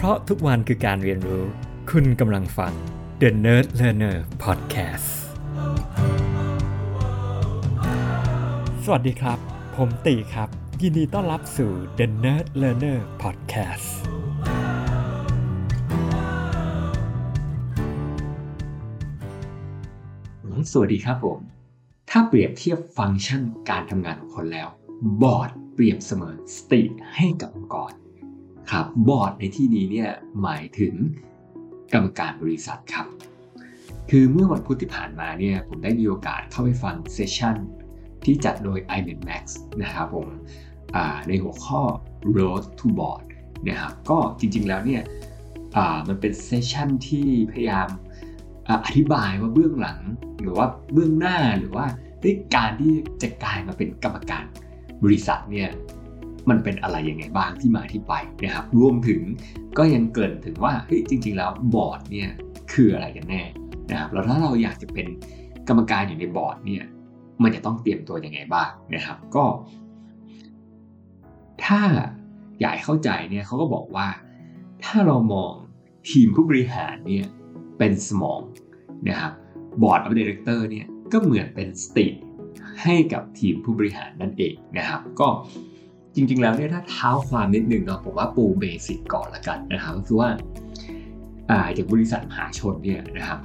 เพราะทุกวันคือการเรียนรู้ คุณกำลังฟัง The Nerd Learner Podcast สวัสดีครับ ผมตีครับ ยินดีต้อนรับสู่ The Nerd Learner Podcast สวัสดีครับผม ถ้าเปรียบเทียบฟังก์ชันการทำงานของคนแล้ว บอร์ดเปรียบเสมือนสติให้กับอง ค์กรครับบอร์ดในที่นี้เนี่ยหมายถึงกรรมการบริษัทครับ คือเมื่อวันพุธที่ผ่านมาเนี่ยผมได้มีโอกาสเข้าไปฟัง session ที่จัดโดย i m a n Max นะครับผมในหัวข้อ Road to Board นะครับก็จริงๆแล้วเนี่ยมันเป็นเซสชั่นที่พยายามอธิบายว่าเบื้องหลังหรือว่าเบื้องหน้าหรือว่าการที่จะกลายมาเป็นกรรมการบริษัทเนี่ย มันเป็นอะไรยังไงบ้างที่มาที่ไปนะครับรวมถึงก็ยังเกินถึงว่าเฮ้ยจริง ๆ แล้วบอร์ดเนี่ยคืออะไรกันแน่นะครับแล้วถ้าเราอยากจะเป็นกรรมการอยู่ในบอร์ดเนี่ยมันจะต้องเตรียมตัวยังไงบ้างนะครับ ก็ ถ้าอยากเข้าใจเนี่ยเขาก็บอกว่า ถ้าเรามองทีมผู้บริหารเนี่ยเป็นสมองนะครับ Board of Director เนี่ยก็เหมือนเป็นสติให้กับทีมผู้บริหารนั่นเองนะครับ ก็ จริง ๆ แล้วเนี่ยถ้าเท้าความนิดนึงเนาะผมว่าปู basic ก่อนละกันนะครับคือว่าจากบริษัทมหาชนเนี่ยนะครับ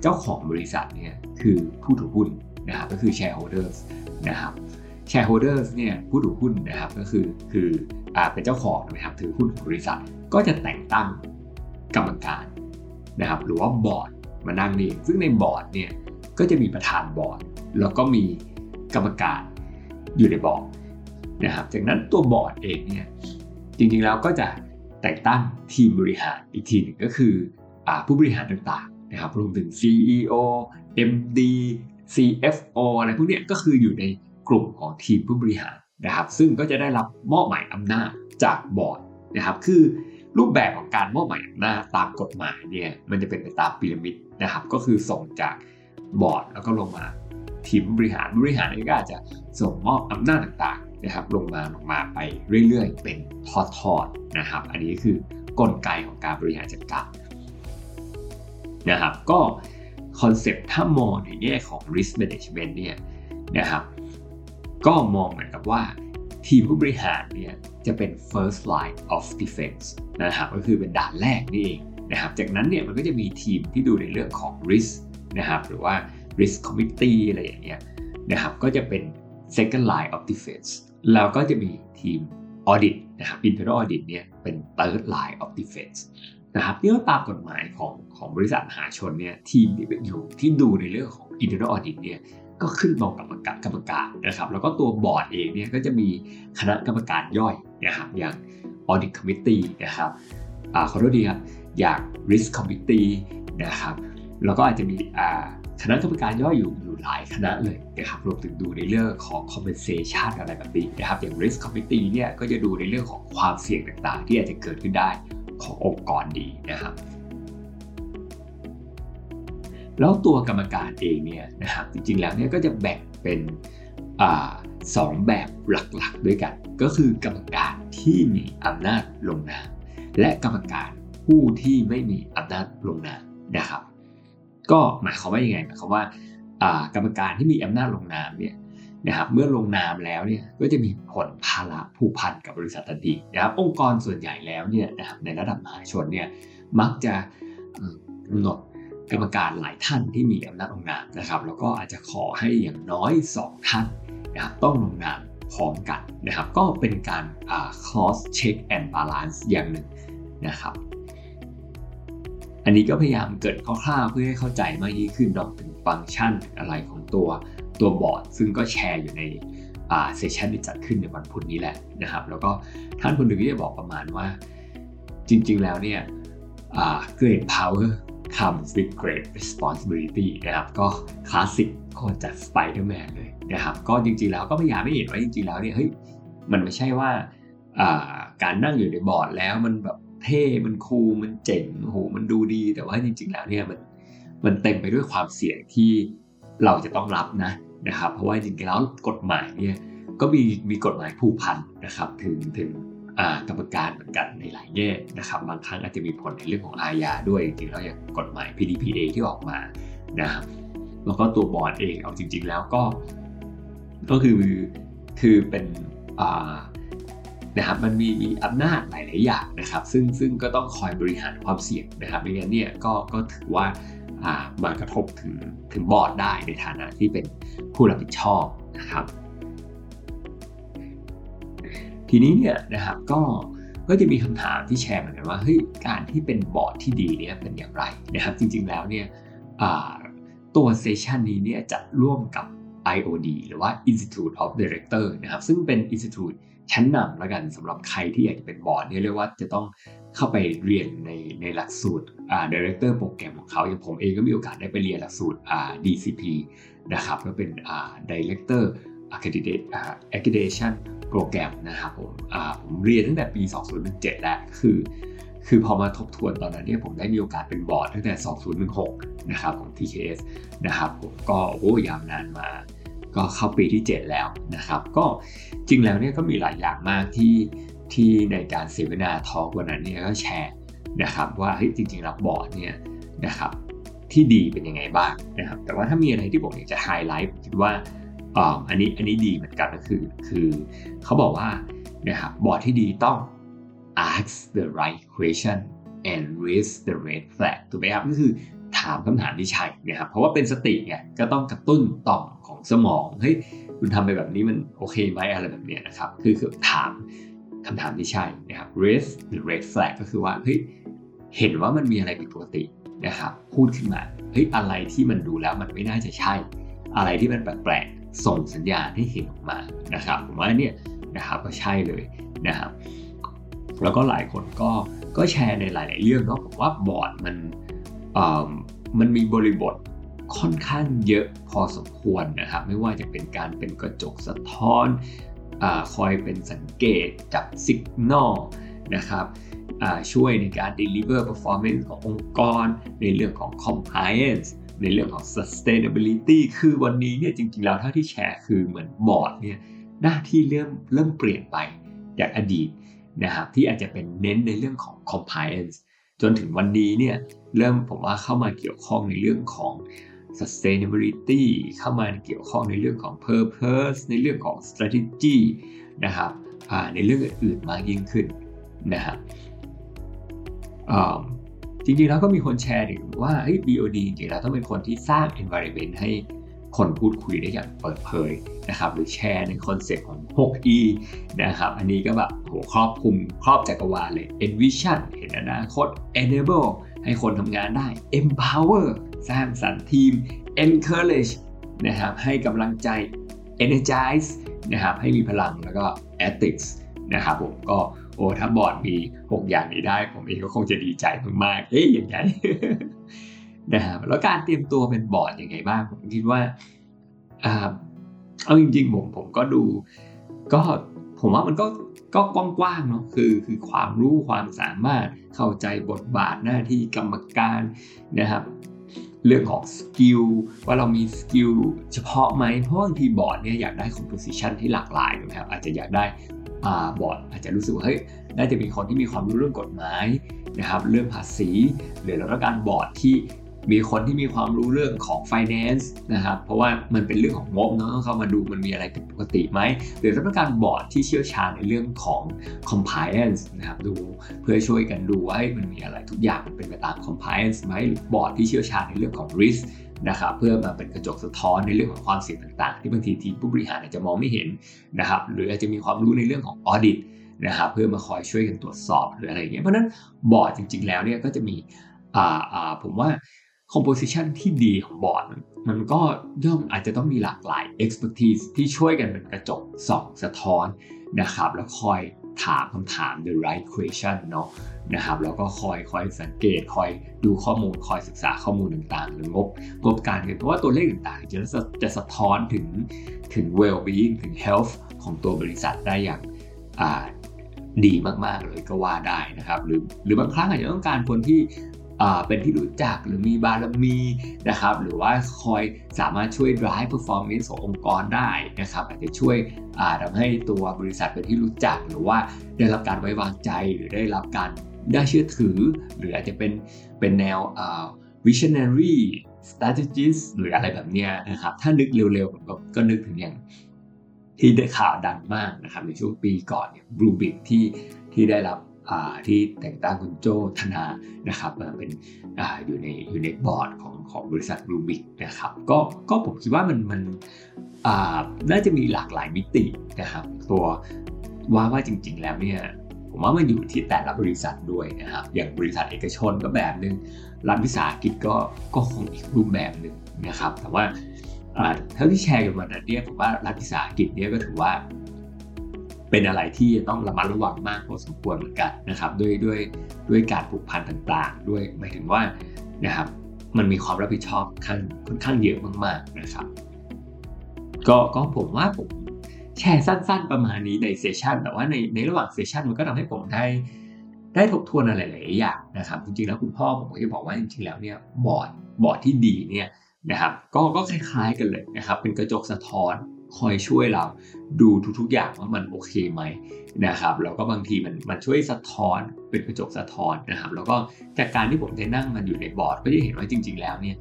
เจ้าของบริษัทเนี่ยคือผู้ถือหุ้นนะครับก็คือ shareholders นะครับ shareholders เนี่ยผู้ถือหุ้นนะครับก็คือคืออเป็นเจ้าของนะครับถือหุ้นของบริษัทก็จะแต่งตั้งกรรมการนะครับหรือว่าบอร์ดมานั่งนี่ซึ่งในบอร์ดเนี่ยก็จะมีประธานบอร์ดแล้วก็มีกรรมการอยู่ในบอร์ด นะครับจากนั้นตัวบอร์ดเองเนี่ยจริงๆแล้วก็จะแต่งตั้งทีมบริหารอีกทีหนึ่งก็คืออผู้บริหารต่างๆนะครับรวมถึง CEO MD CFO อะไรพวกนี้ก็คืออยู่ในกลุ่มของทีมผู้บริหารนะครับซึ่งก็จะได้รับมอบหมายอำนาจจากบอร์ดนะครับคือรูปแบบของการมอบหมายอำนาจตามกฎหมายเนี่ยมันจะเป็นไปตามพีระมิดนะครับก็คือส่งจากบอร์ดแล้วก็ลงมาทีมบริหารบริหารนี่ก็อาจจะส่งมอบอำนาจต่างๆ นะครับลงมาลงมาไปเรื่อยๆ เป็นทอดๆนะครับ อันนี้คือกลไกของการบริหารจัดการนะครับ ก็คอนเซปต์ถ้ามองในแง่ของ risk management เนี่ยนะครับ ก็มองเหมือนกับว่าทีมผู้บริหารเนี่ยจะเป็น first line of defense นะครับก็คือเป็นด่านแรกนี่เองนะครับ จากนั้นเนี่ยมันก็จะมีทีมที่ดูในเรื่องของ risk นะครับหรือว่า risk committee อะไรอย่างเงี้ยนะครับก็จะเป็น second line of defense แล้วก็จะมีทีม audit นะครับ internal audit เนี่ยเป็น third line of defense นะครับนี่ก็ตามกฎหมายของของบริษัทมหาชนเนี่ยทีมที่อยู่ที่ดูในเรื่องของ internal audit เนี่ยก็ขึ้นตรงกับกรรมการนะครับแล้วก็ตัวบอร์ดเองเนี่ยก็จะมีคณะกรรมการย่อยนะครับอย่าง audit committee นะครับอขอโทษดีครับอย่าง risk committee นะครับแล้วก็อาจจะมีอ่า คณะกรรมการย่อยอยู่อยู่หลายคณะเลยนะครับรวมถึงดูในเรื่องของ compensation อะไรแบบนี้นะครับอย่าง risk committee เนี่ยก็จะดูในเรื่องของความเสี่ยงต่างๆ ที่อาจจะเกิดขึ้นได้ขององค์กรดีนะครับแล้วตัวกรรมการเองเนี่ยนะครับจริงๆแล้วเนี่ยก็จะแบ่งเป็นสองแบบหลักๆด้วยกัน ก็คือกรรมการที่มีอำนาจลงนามและกรรมการผู้ที่ไม่มีอำนาจลงนามนะครับ ก็หมายความว่ายังไงหมายความว่ากรรมการที่มีอำนาจลงนามเนี่ยนะครับเมื่อลงนามแล้วเนี่ยก็จะมีผลภาระผูกพันกับบริษัททันทีนะครับองค์กรส่วนใหญ่แล้วเนี่ยนะครับในระดับมหาชนเนี่ยมักจะกำหนดกรรมการหลายท่านที่มีอำนาจลงนามนะครับ แล้วก็อาจจะขอให้อย่างน้อย 2 ท่านนะครับต้องลงนามพร้อมกันนะครับ ก็เป็นการ cross check and balance อย่างหนึ่งนะครับ อันนี้ก็พยายามเกิดคร่าวๆเพื่อให้เข้าใจมากยิ่งขึ้นรองถึงฟังก์ชันอะไรของตัวตัวบอร์ด ซึ่งก็แชร์อยู่ในเซสชันที่จัดขึ้นในวันพุธนี้แหละนะครับ แล้วก็ท่านคนหนึ่งก็จะบอกประมาณว่า จริงๆแล้วเนี่ย great power comes with great responsibility นะครับ ก็คลาสสิกโคตรจาก Spider-Man เลยนะครับ ก็จริงๆแล้วก็พยายามไม่เห็นว่าจริงๆแล้วเนี่ยเฮ้ยมันไม่ใช่ว่าการนั่งอยู่ในบอร์ดแล้วมันแบบ เท่มันคูลมันเจ๋งโหมันดูดีแต่ว่าจริง ๆ แล้วเนี่ยมันมันเต็มไปด้วยความเสี่ยงที่เราจะต้องรับนะนะครับ เพราะว่าจริงๆแล้วกฎหมายเนี่ยก็มีมีกฎหมายผูกพันนะครับถึงถึงกรรมการเหมือนกันในหลายแง่นะครับ บางครั้งอาจจะมีผลในเรื่องของอาญาด้วยจริงๆแล้วอย่างกฎหมาย PDPA ที่ออกมานะครับแล้วก็ตัวบอร์ดเองเอาจริง ๆ แล้วก็ ก็คือคือเป็น นะครับมันมีมีอำนาจหลาย ๆ อย่างนะครับ ซึ่งซึ่งก็ต้องคอยบริหารความเสี่ยงนะครับไม่งั้นเนี่ยก็ก็ถือว่ามันกระทบถึงถึงบอร์ดได้ในฐานะที่เป็นผู้รับผิดชอบนะครับ ทีนี้เนี่ยนะครับก็ก็จะมีคำถามที่แชร์เหมือนกันว่าเฮ้ยการที่เป็นบอร์ดที่ดีเนี่ยเป็นอย่างไรนะครับ จริง ๆ แล้วเนี่ยตัว session นี้เนี่ยจะร่วมกับ IOD หรือว่า Institute of Director นะครับ ซึ่งเป็น Institute ชั้นนำแล้วกันสำหรับใครที่อยากจะเป็นบอร์ดเนี่ยเรียกว่าจะต้องเข้าไปเรียนในในหลักสูตรอ่า Director โปรแกรมของเขาอย่างผมเองก็มีโอกาสได้ไปเรียนหลักสูตรอ่า DCP นะครับก็เป็นอ่า Director Accreditation โปรแกรมนะครับผมอ่าผมเรียนตั้งแต่ปี 2017 แล้วคือ คือพอมาทบทวนตอนนั้นเนี่ยผมได้มีโอกาสเป็นบอร์ดตั้งแต่ 2016 นะครับของ TKS นะครับผมก็โอ้ยาวนานมา ก็เข้าปีที่ 7 แล้วนะครับ ก็จริงแล้วเนี่ยก็มีหลายอย่างมากที่ที่ในการเสวนาทอล์กวันนั้นเนี่ยก็แชร์นะครับว่าเฮ้ยจริงๆแล้วบอร์ดเนี่ยนะครับที่ดีเป็นยังไงบ้างนะครับ แต่ว่าถ้ามีอะไรที่ผมอยากจะไฮไลท์คิดว่าอันนี้อันนี้ดีเหมือนกันก็คือคือเขาบอกว่านะครับบอร์ดที่ดีต้อง ask the right question and raise the red flag ถูกไหมครับก็คือถามคำถามที่ใช่นะครับเพราะว่าเป็นสติไงก็ต้องกระตุ้นต่อม สมองเฮ้ยคุณทำไปแบบนี้มันโอเคไหมอะไรแบบนี้นะครับ คือคือถามคำถามที่ใช่นะครับ raise หรือ red flag ก็คือว่าเฮ้ยเห็นว่ามันมีอะไรผิดปกตินะครับ พูดขึ้นมาเฮ้ยอะไรที่มันดูแล้วมันไม่น่าจะใช่ อะไรที่มันแปลกๆส่งสัญญาณให้เห็นออกมานะครับผมว่าเนี่ยนะครับก็ใช่เลยนะครับ แล้วก็หลายคนก็ก็แชร์ในหลาย ๆ เรื่องเนาะผมว่าบอร์ดมันมันมีบริบท ค่อนข้างเยอะพอสมควรนะครับ ไม่ว่าจะเป็นการเป็นกระจกสะท้อนคอยเป็นสังเกตจับ signal นะครับช่วยในการ deliver performance ขององค์กร ในเรื่องของ compliance ในเรื่องของ sustainability คือวันนี้เนี่ยจริงๆแล้วเท่าที่แชร์คือเหมือนบอร์ดเนี่ยหน้าที่เริ่มเริ่มเปลี่ยนไปจากอดีตนะครับที่อาจจะเป็นเน้นในเรื่องของ compliance จนถึงวันนี้เนี่ยเริ่มผมว่าเข้ามาเกี่ยวข้องในเรื่องของ sustainability เข้ามาเกี่ยวข้องในเรื่องของ purpose ในเรื่องของ strategy นะครับในเรื่องอื่นๆมากยิ่งขึ้นนะครับจริงๆแล้วก็มีคนแชร์ถึงว่า BOD จริงๆแล้วต้องเป็นคนที่สร้าง environment ให้คนพูดคุยได้อย่างเปิดเผยนะครับ หรือแชร์ในคอนเซ็ปต์ของ 6E นะครับ อันนี้ก็แบบโหครอบคลุมครอบจักรวาลเลย Envision เห็นอนาคต Enable ให้คนทำงานได้ Empower สร้างสรรค์ทีม Encourage นะครับให้กำลังใจ Energize นะครับให้มีพลังแล้วก็ Ethics นะครับผมก็โอ้ถ้าบอร์ดมี 6 อย่างนี้ได้ ผมเองก็คงจะดีใจมากๆเอ๊ยอย่างไรนะครับแล้วการเตรียมตัวเป็นบอร์ดยังไงบ้างผมคิดว่าเอาจริงๆผมผมก็ดู ก็ผมว่ามันก็ก็กว้างๆเนาะคือคือความรู้ความสามารถเข้าใจบทบาทหน้าที่กรรมการนะครับ เรื่องของ skill ว่าเรามี skill เฉพาะไหมเพราะบางทีบอร์ดเนี่ยอยากได้ composition ที่หลากหลายนะครับอาจจะอยากได้บอร์ดอาจจะรู้สึกว่าเฮ้ยน่าจะเป็นคนที่มีความรู้เรื่องกฎหมายนะครับเรื่องภาษีหรือเราต้องการบอร์ดที่ มีคนที่มีความรู้เรื่องของ finance นะครับเพราะว่ามันเป็นเรื่องของงบเนาะต้องเข้ามาดูมันมีอะไรผิดปกติไหมหรือต้องการบอร์ดที่เชี่ยวชาญในเรื่องของ compliance นะครับดูเพื่อช่วยกันดูว่ามันมีอะไรทุกอย่างเป็นไปตาม compliance ไหมหรือบอร์ดที่เชี่ยวชาญในเรื่องของ risk นะครับเพื่อมาเป็นกระจกสะท้อนในเรื่องของความเสี่ยงต่างๆ ที่บางทีทีมผู้บริหารอาจจะมองไม่เห็นนะครับหรืออาจจะมีความรู้ในเรื่องของ audit นะครับเพื่อมาคอยช่วยกันตรวจสอบหรืออะไรอย่างเงี้ยเพราะนั้นบอร์ดจริง ๆ แล้วเนี่ยก็จะมีอ่า อ่าผมว่า composition ที่ดีของบอร์ดมันก็ย่อมอาจจะต้องมีหลากหลาย expertise ที่ช่วยกันเป็นกระจกส่องสะท้อนนะครับ แล้วคอยถามคำถาม the right question เนาะนะครับแล้วก็คอยคอยสังเกต คอยดูข้อมูล คอยศึกษาข้อมูลต่างๆ หรืองบงบการเงินเพราะว่าตัวเลขต่างๆจะจะสะท้อนถึงถึง well being ถึง health ของตัวบริษัทได้อย่างดีมากๆเลยก็ว่าได้นะครับ หรือหรือบางครั้งอาจจะต้องการคนที่ เป็นที่รู้จักหรือมีบารมีนะครับหรือว่าคอยสามารถช่วย drive performance ขององค์กรได้นะครับอาจจะช่วยทำให้ตัวบริษัทเป็นที่รู้จัก หรือว่าได้รับการไว้วางใจหรือได้รับการได้เชื่อถือ หรืออาจจะเป็นเป็นแนว visionary strategist หรืออะไรแบบนี้นะครับถ้านึกเร็วๆก็นึกถึงอย่างที่ได้ข่าวดังมากนะครับในช่วงปีก่อนเนี่ยบลูบิกที่ที่ได้รับ ที่แต่งตั้งคุณโจธนานะครับมาเป็นออยู่ในอยู่ในบอร์ดของของบริษัทบลูบิกนะครับก็ก็ผมคิดว่ามันมันน่าจะมีหลากหลายมิตินะครับตัวว่าว่าจริง ๆ แล้วเนี่ยผมว่ามันอยู่ที่แต่ละบริษัทด้วยนะครับ อย่างบริษัทเอกชนก็แบบนึงรัฐวิสาหกิจก็ก็คงอีกรูปแบบหนึ่งนะครับ แต่ว่าเท่าที่แชร์กันมาเนี่ยผมว่ารัฐวิสาหกิจเนี่ยก็ถือว่า เป็นอะไรที่ต้องระมัดระวังมากพอสมควรเหมือนกันนะครับด้วยด้วยด้วยการผูกพันต่างๆ ด้วยหมายถึงว่านะครับมันมีความรับผิดชอบค่อนค่อนข้างเยอะมากๆนะครับ ก็ก็ผมว่าผมแชร์สั้น ๆ ประมาณนี้ในเซสชันแต่ว่าในในระหว่างเซสชันมันก็ทำให้ผมได้ได้ทบทวนอะไรหลายอย่างนะครับ จริงๆแล้วคุณพ่อผมก็จะบอกว่าจริงๆแล้วเนี่ยบอร์ดบอร์ดที่ดีเนี่ยนะครับ ก็ก็คล้ายๆกันเลยนะครับ เป็นกระจกสะท้อน คอยช่วยเราดูทุกๆอย่างว่ามันโอเคไหมนะครับแล้วก็บางทีมันมันช่วยสะท้อนเป็นกระจกสะท้อนนะครับ แล้วก็จากการที่ผมได้นั่งมันอยู่ในบอร์ดก็จะเห็นว่าจริง ๆ แล้วเนี่ย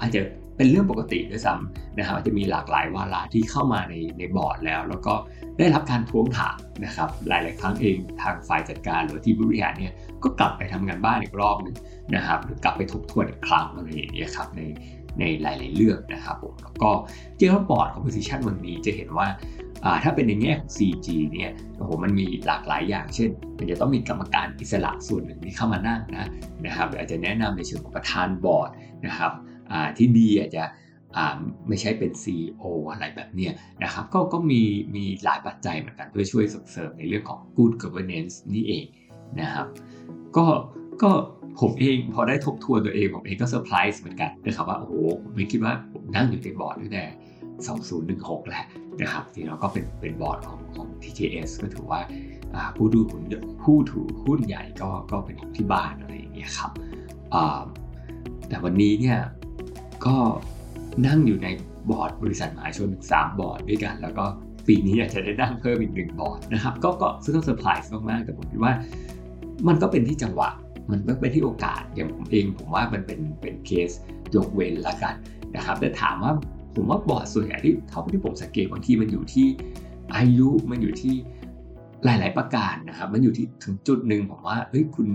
อาจจะเป็นเรื่องปกติด้วยซ้ำนะครับจะมีหลากหลายวาระที่เข้ามาในในบอร์ดแล้ว แล้วก็ได้รับการทวงถามนะครับ หลาย ๆ ครั้งเองทางฝ่ายจัดการหรือที่บริหารเนี่ยก็กลับไปทำงานบ้านอีกรอบหนึ่งนะครับ หรือกลับไปทบทวนอีกครั้งอะไรอย่างเงี้ยครับใน ในหลาย ๆ เรื่องนะครับผมแล้วก็เจ้าบอร์ด composition วันนี้จะเห็นว่าถ้าเป็นในแง่ของ CG เนี่ยโอ้โหมันมีหลากหลายอย่างเช่น มันจะต้องมีกรรมการอิสระส่วนหนึ่งที่เข้ามานั่งนะนะครับอาจจะแนะนำในเชิงของประธานบอร์ดนะครับที่ดีอาจจะไม่ใช่เป็น CEO อะไรแบบนี้นะครับก็ก็มีมีหลายปัจจัยเหมือนกัน เพื่อช่วยส่งเสริมในเรื่องของ good governance นี่เองนะครับก็ก็ ผมเองพอได้ทบทวนตัวเอง ผมเองก็เซอร์ไพรส์เหมือนกันนะครับว่าโอ้โหผมไม่คิดว่าผมนั่งอยู่ในบอร์ดตั้งแต่2016แหละนะครับที่เราก็เป็นเป็นบอร์ดของของ TKS ก็ถือว่าผู้ดูหุ้นผู้ถือหุ้นใหญ่ก็ก็เป็นของที่บ้านอะไรอย่างเงี้ยครับแต่วันนี้เนี่ยก็นั่งอยู่ในบอร์ดบริษัทมหาชนสามบอร์ดด้วยกัน แล้วก็ปีนี้อาจจะได้นั่งเพิ่มอีกหนึ่งบอร์ดนะครับก็ก็ซึ่งก็เซอร์ไพรส์มากๆแต่ผมคิดว่า มันก็เป็นที่จังหวะ มันเป็นที่โอกาสอย่างผมเองผมว่ามันเป็นเป็นเคสยกเว้นละกันนะครับแต่ถามว่าผมว่าบอร์ดส่วนใหญ่ที่เท่าที่ผมสังเกตบางทีมันอยู่ที่อายุมันอยู่ที่หลาย ๆ ประการนะครับ มันอยู่ที่ถึงจุดหนึ่งผมว่าเฮ้ยคุณ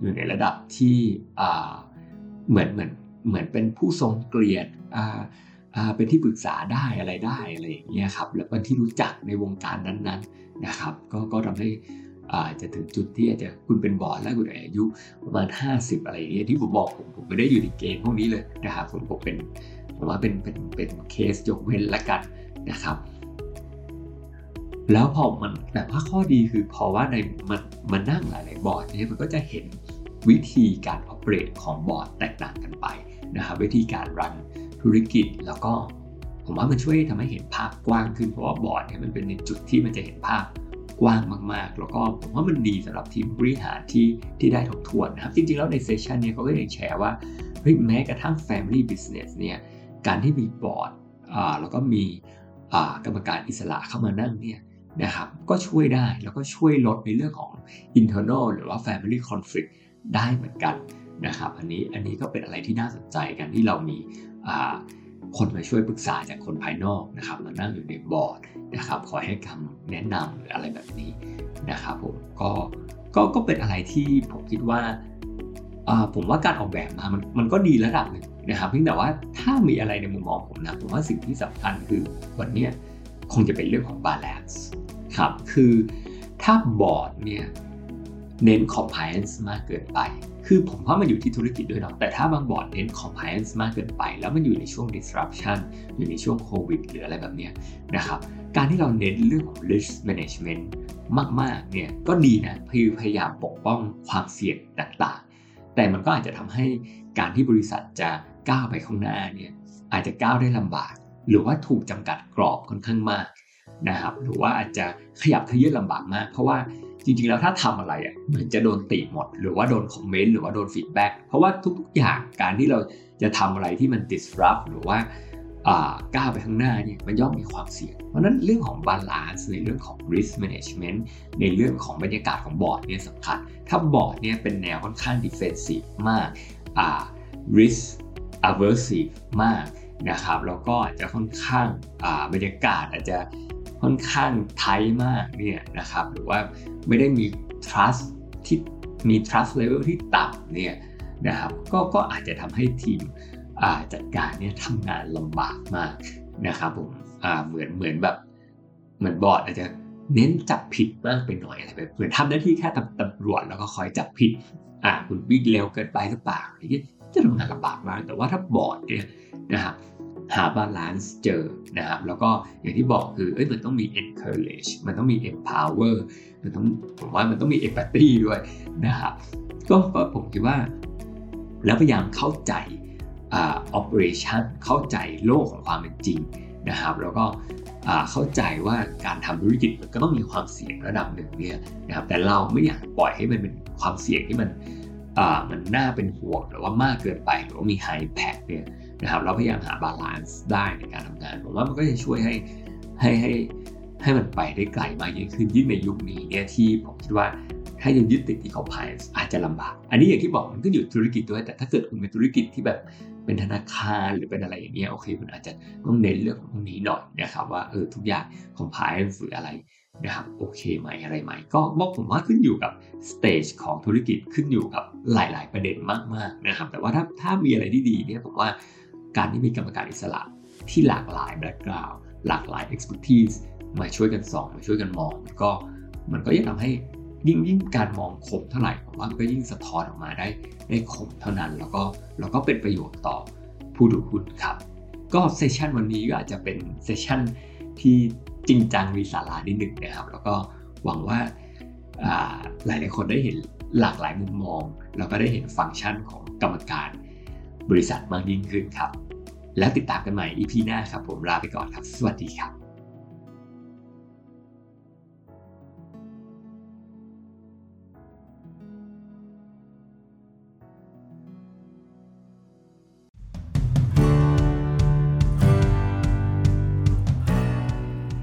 อยู่ในระดับที่เหมือนเหมือนเหมือนเป็นผู้ทรงเกียรติเป็นที่ปรึกษาได้อะไรได้อะไรอย่างเงี้ยครับแล้วเป็นที่รู้จักในวงการนั้น ๆ นะครับ ก็ก็ทำให้ อาจจะถึงจุดที่อาจจะคุณเป็นบอร์ดแล้วคุณอายุประมาณ 50 อะไรอย่างเงี้ยที่ผมบอกผมผมไม่ได้อยู่ในเกณฑ์พวกนี้เลยนะครับผมผมเป็นผมว่าเป็นเป็นเป็นเคสยกเว้นละกันนะครับ แล้วพอมันแต่ว่าข้อดีคือพอว่าในมันมันนั่งหลายๆบอร์ดเนี่ยมันก็จะเห็นวิธีการ operate ของบอร์ดแตกต่างกันไปนะครับวิธีการรันธุรกิจแล้วก็ผมว่ามันช่วยทำให้เห็นภาพกว้างขึ้นเพราะว่าบอร์ดเนี่ยมันเป็นในจุดที่มันจะเห็นภาพ กว้างมาก ๆ แล้วก็ผมว่ามันดีสำหรับทีมบริหารที่ที่ได้ทบทวนนะครับ จริง ๆ แล้วในเซสชันนี้เขาก็ยังแชร์ว่าเฮ้ยแม้กระทั่ง Family Business เนี่ยการที่มีบอร์ดอ่าแล้วก็มีอ่ากรรมการอิสระเข้ามานั่งเนี่ยนะครับก็ช่วยได้แล้วก็ช่วยลดในเรื่องของ internal หรือว่า family conflict ได้เหมือนกันนะครับอันนี้อันนี้ก็เป็นอะไรที่น่าสนใจกันที่เรามี คนมาช่วยปรึกษาจากคนภายนอกนะครับมานั่งอยู่ในบอร์ดนะครับคอยให้คำแนะนำหรืออะไรแบบนี้นะครับผมก็ก็ก็เป็นอะไรที่ผมคิดว่าผมว่าการออกแบบมามันมันก็ดีระดับหนึ่งนะครับเพียงแต่ว่าถ้ามีอะไรในมุมมองผมนะผมว่าสิ่งที่สำคัญคือวันนี้คงจะเป็นเรื่องของ balanceครับคือถ้าบอร์ดเนี่ยเน้น compliance มากเกินไป คือผมว่ามันอยู่ที่ธุรกิจด้วยเนาะแต่ถ้าบางบอร์ดเน้น compliance มากเกินไป แล้วมันอยู่ในช่วง disruption อยู่ในช่วงโควิดหรืออะไรแบบนี้นะครับการที่เราเน้นเรื่องของ risk management มากๆเนี่ยก็ดีนะพยายามปกป้องความเสี่ยงต่างๆ แต่มันก็อาจจะทำให้การที่บริษัทจะก้าวไปข้างหน้าเนี่ยอาจจะก้าวได้ลำบาก หรือว่าถูกจำกัดกรอบค่อนข้างมากนะครับหรือว่าอาจจะขยับเขยื้อนลำบากมาก เพราะว่า จริงๆ แล้วถ้าทำอะไรอะเหมือนจะโดนติหมด หรือว่าโดนคอมเมนต์หรือว่าโดน feedback เพราะว่าทุกๆอย่างการที่เราจะทำอะไรที่มัน disrupt หรือว่าก้าวไปข้างหน้าเนี่ยมันย่อมมีความเสี่ยง เพราะนั้นเรื่องของ balance ในเรื่องของ risk management ในเรื่องของบรรยากาศของบอร์ดเนี่ยสำคัญ ถ้าบอร์ดเนี่ยเป็นแนวค่อนข้าง defensive มาก risk aversive มากนะครับแล้วก็อาจจะค่อนข้างบรรยากาศอาจจะ ค่อนข้างไทมากเนี่ยนะครับหรือว่าไม่ได้มี trust ที่มี trust level ที่ต่ำเนี่ยนะครับก็ก็อาจจะทำให้ทีมจัดการเนี่ยทำงานลำบากมากนะครับผมเหมือนเหมือนแบบเหมือนบอร์ดอาจจะเน้นจับผิดมากไปหน่อยอะไรแบบเหมือนทำหน้าที่แค่ตำรวจแล้วก็คอยจับผิดอ่าคุณวิ่งเร็วเกินไปหรือเปล่าอะไรเงี้ยจะทำงานลำบากมากแต่ว่าถ้าบอร์ดเนี่ยนะครับ หา balance เจอนะครับแล้วก็อย่างที่บอกคือเอ้ยมันต้องมี encourage มันต้องมี empower มันต้องผมว่ามันต้องมี empathy ด้วยนะครับก็ผมคิดว่า แล้วพยายามเข้าใจ operation เข้าใจโลกของความเป็นจริงนะครับ แล้วก็เข้าใจว่าการทำธุรกิจมันก็ต้องมีความเสี่ยงระดับหนึ่งเนี่ยนะครับแต่เราไม่อยากปล่อยให้มันเป็นความเสี่ยงที่มันมันน่าเป็นห่วงหรือว่ามากเกินไปหรือว่ามี high impact เนี่ย นะครับเราพยายามหา balance ได้ในการทำงานผมว่ามันก็จะช่วยให้ให้ให้ให้มันไปได้ไกลมากยิ่งขึ้นยิ่งในยุคนี้เนี่ยที่ผมคิดว่าถ้ายังยึดติดที่ comply อาจจะลำบาก อันนี้อย่างที่บอกมันก็อยู่ธุรกิจด้วย แต่ถ้าเกิดคุณเป็นธุรกิจที่แบบเป็นธนาคารหรือเป็นอะไรอย่างเงี้ยโอเคคุณอาจจะต้องเน้นเรื่องของตรงนี้หน่อยนะครับว่าเออทุกอย่าง comply หรืออะไรนะครับโอเคไหมอะไรไหมก็บอกผมว่าขึ้นอยู่กับ stage ของธุรกิจขึ้นอยู่กับหลาย ๆ ประเด็นมากๆนะครับแต่ว่าถ้าถ้ามีอะไรที่ดีเนี่ยผมว่า การที่มีกรรมการอิสระที่หลากหลาย background หลากหลาย expertise มาช่วยกันส่องมาช่วยกันมองมันก็มันก็จะทำให้ยิ่งยิ่งการมองคมเท่าไหร่ผมว่ามันก็ยิ่งสะท้อนออกมาได้ได้คมเท่านั้น แล้วก็แล้วก็เป็นประโยชน์ต่อผู้ดูหุ้นครับ ก็เซสชันวันนี้ก็อาจจะเป็นเซสชันที่จริงจังมีสาระนิดหนึ่งนะครับ แล้วก็หวังว่าหลายหลายคนได้เห็นหลากหลายมุมมอง แล้วก็ได้เห็นฟังก์ชันของกรรมการ บริษัทมากยิ่งขึ้นครับ แล้วติดตามกันใหม่ EP หน้าครับผมลาไปก่อนครับ สวัสดีครับ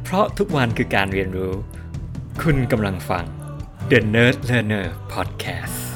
เพราะทุกวันคือการเรียนรู้ คุณกำลังฟัง The Nerd Learner Podcast